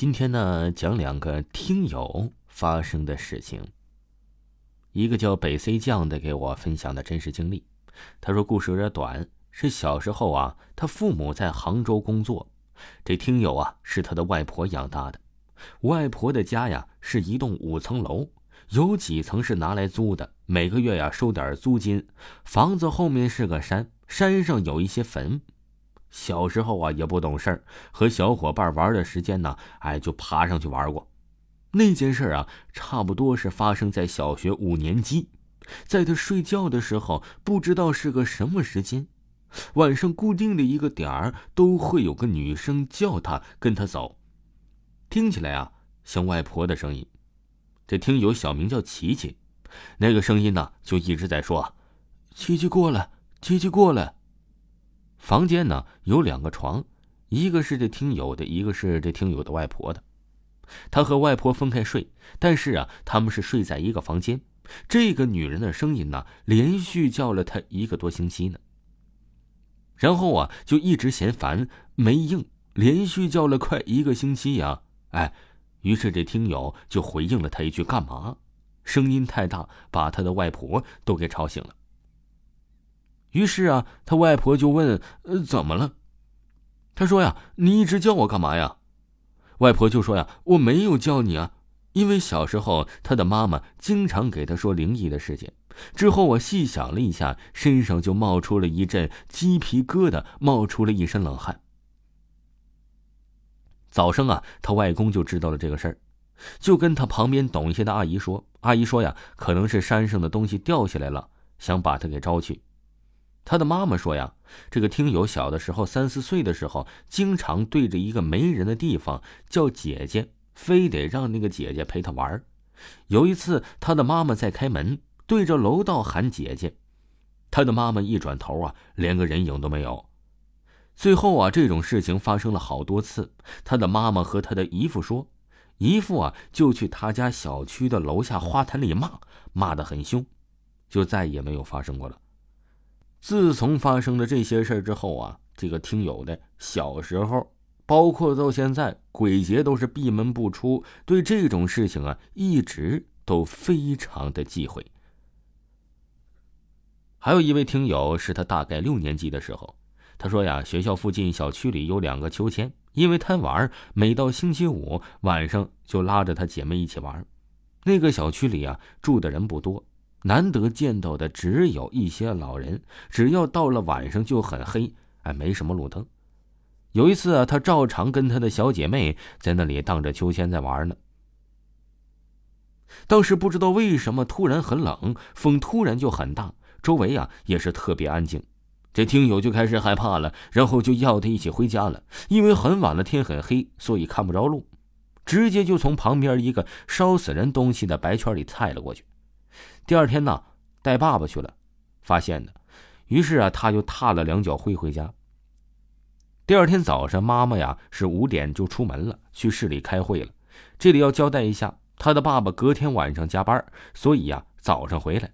今天呢，讲两个听友发生的事情。一个叫北 C 酱的给我分享的真实经历。他说故事有点短，是小时候啊，他父母在杭州工作，这听友啊是他的外婆养大的。外婆的家呀是一栋五层楼，有几层是拿来租的，每个月呀收点租金。房子后面是个山，山上有一些坟。小时候啊，也不懂事儿，和小伙伴玩的时间呢，哎，就爬上去玩过。那件事啊，差不多是发生在小学五年级，在他睡觉的时候，不知道是个什么时间，晚上固定的一个点儿都会有个女生叫他跟他走，听起来啊像外婆的声音。这听友小名叫琪琪，那个声音呢就一直在说：“琪琪过来，琪琪过来。”房间呢有两个床，一个是这听友的，一个是这听友的外婆的。他和外婆分开睡，但是啊，他们是睡在一个房间。这个女人的声音呢，连续叫了他一个多星期呢。然后啊，就一直嫌烦没应，连续叫了快一个星期呀。哎，于是这听友就回应了他一句：“干嘛？”声音太大，把他的外婆都给吵醒了。于是啊，他外婆就问：“呃，怎么了？”他说：“呀，你一直叫我干嘛呀？”外婆就说：“呀，我没有叫你啊，因为小时候他的妈妈经常给他说灵异的事情。之后我细想了一下，身上就冒出了一阵鸡皮疙瘩，冒出了一身冷汗。早上啊，他外公就知道了这个事儿，就跟他旁边懂一些的阿姨说：“阿姨说呀，可能是山上的东西掉下来了，想把他给招去。”他的妈妈说呀，这个听友小的时候三四岁的时候，经常对着一个没人的地方叫姐姐，非得让那个姐姐陪他玩。有一次，他的妈妈在开门，对着楼道喊姐姐，他的妈妈一转头啊，连个人影都没有。最后啊，这种事情发生了好多次。他的妈妈和他的姨父说，姨父啊就去他家小区的楼下花坛里骂，骂得很凶，就再也没有发生过了。自从发生了这些事之后啊，这个听友的小时候，包括到现在，鬼节都是闭门不出，对这种事情啊，一直都非常的忌讳。还有一位听友是他大概六年级的时候，他说呀，学校附近小区里有两个秋千，因为贪玩，每到星期五晚上就拉着他姐妹一起玩。那个小区里啊，住的人不多。难得见到的只有一些老人，只要到了晚上就很黑，哎，没什么路灯。有一次啊，他照常跟他的小姐妹在那里荡着秋千在玩呢。当时不知道为什么突然很冷，风突然就很大，周围啊也是特别安静。这听友就开始害怕了，然后就要他一起回家了。因为很晚了，天很黑，所以看不着路，直接就从旁边一个烧死人东西的白圈里踩了过去。第二天呢，带爸爸去了，发现的，于是啊，他就踏了两脚灰回家。第二天早上，妈妈呀是五点就出门了，去市里开会了。这里要交代一下，他的爸爸隔天晚上加班，所以呀早上回来。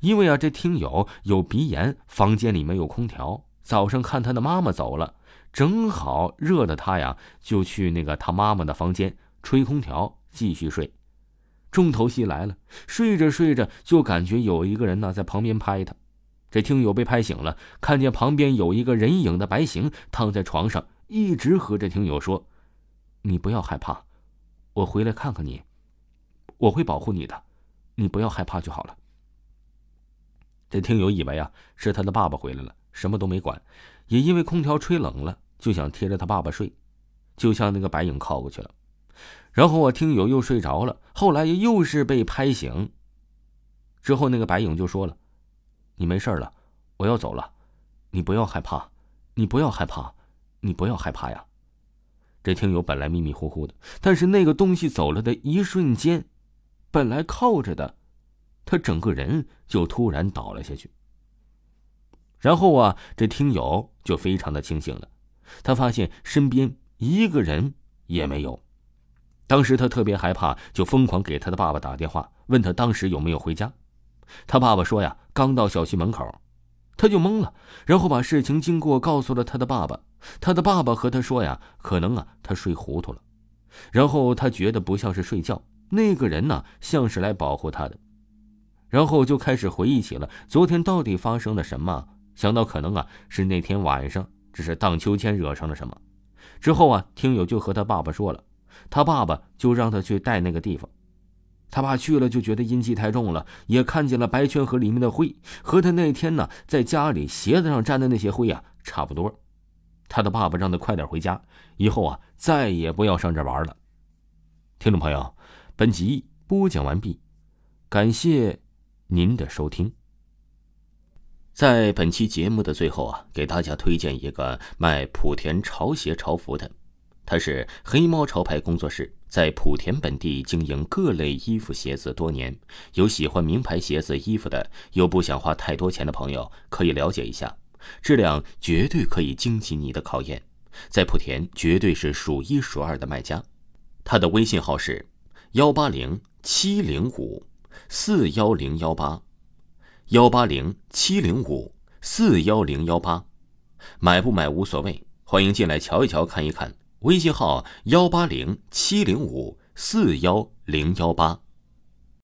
因为啊这听友有鼻炎，房间里没有空调，早上看他的妈妈走了，正好热的他呀就去那个他妈妈的房间吹空调继续睡。重头戏来了，睡着睡着就感觉有一个人呢在旁边拍他。这听友被拍醒了，看见旁边有一个人影的白形躺在床上，一直和这听友说：“你不要害怕，我回来看看你，我会保护你的，你不要害怕就好了。”这听友以为啊是他的爸爸回来了，什么都没管，也因为空调吹冷了，就想贴着他爸爸睡，就向那个白影靠过去了。然后我听友又睡着了，后来又是被拍醒。之后那个白影就说了：“你没事了，我要走了，你不要害怕，你不要害怕，你不要害怕呀。”这听友本来迷迷糊糊的，但是那个东西走了的一瞬间，本来靠着的，他整个人就突然倒了下去。然后啊，这听友就非常的清醒了，他发现身边一个人也没有。当时他特别害怕，就疯狂给他的爸爸打电话，问他当时有没有回家。他爸爸说呀，刚到小区门口，他就懵了，然后把事情经过告诉了他的爸爸。他的爸爸和他说呀，可能啊他睡糊涂了。然后他觉得不像是睡觉，那个人呢像是来保护他的，然后就开始回忆起了昨天到底发生了什么。想到可能啊是那天晚上只是荡秋千惹上了什么，之后啊听友就和他爸爸说了，他爸爸就让他去带那个地方。他爸去了就觉得阴气太重了，也看见了白圈河里面的灰，和他那天呢在家里鞋子上沾的那些灰啊差不多。他的爸爸让他快点回家，以后啊再也不要上这玩了。听众朋友，本集播讲完毕，感谢您的收听。在本期节目的最后啊，给大家推荐一个卖莆田潮鞋潮服的，他是黑猫潮牌工作室。在莆田本地经营各类衣服鞋子多年，有喜欢名牌鞋子衣服的，又不想花太多钱的朋友，可以了解一下，质量绝对可以经起你的考验，在莆田绝对是数一数二的卖家。他的微信号是幺八零七零五四幺零幺八，幺八零七零五四幺零幺八，买不买无所谓，欢迎进来瞧一瞧，看一看。微信号：幺八零七零五四幺零幺八。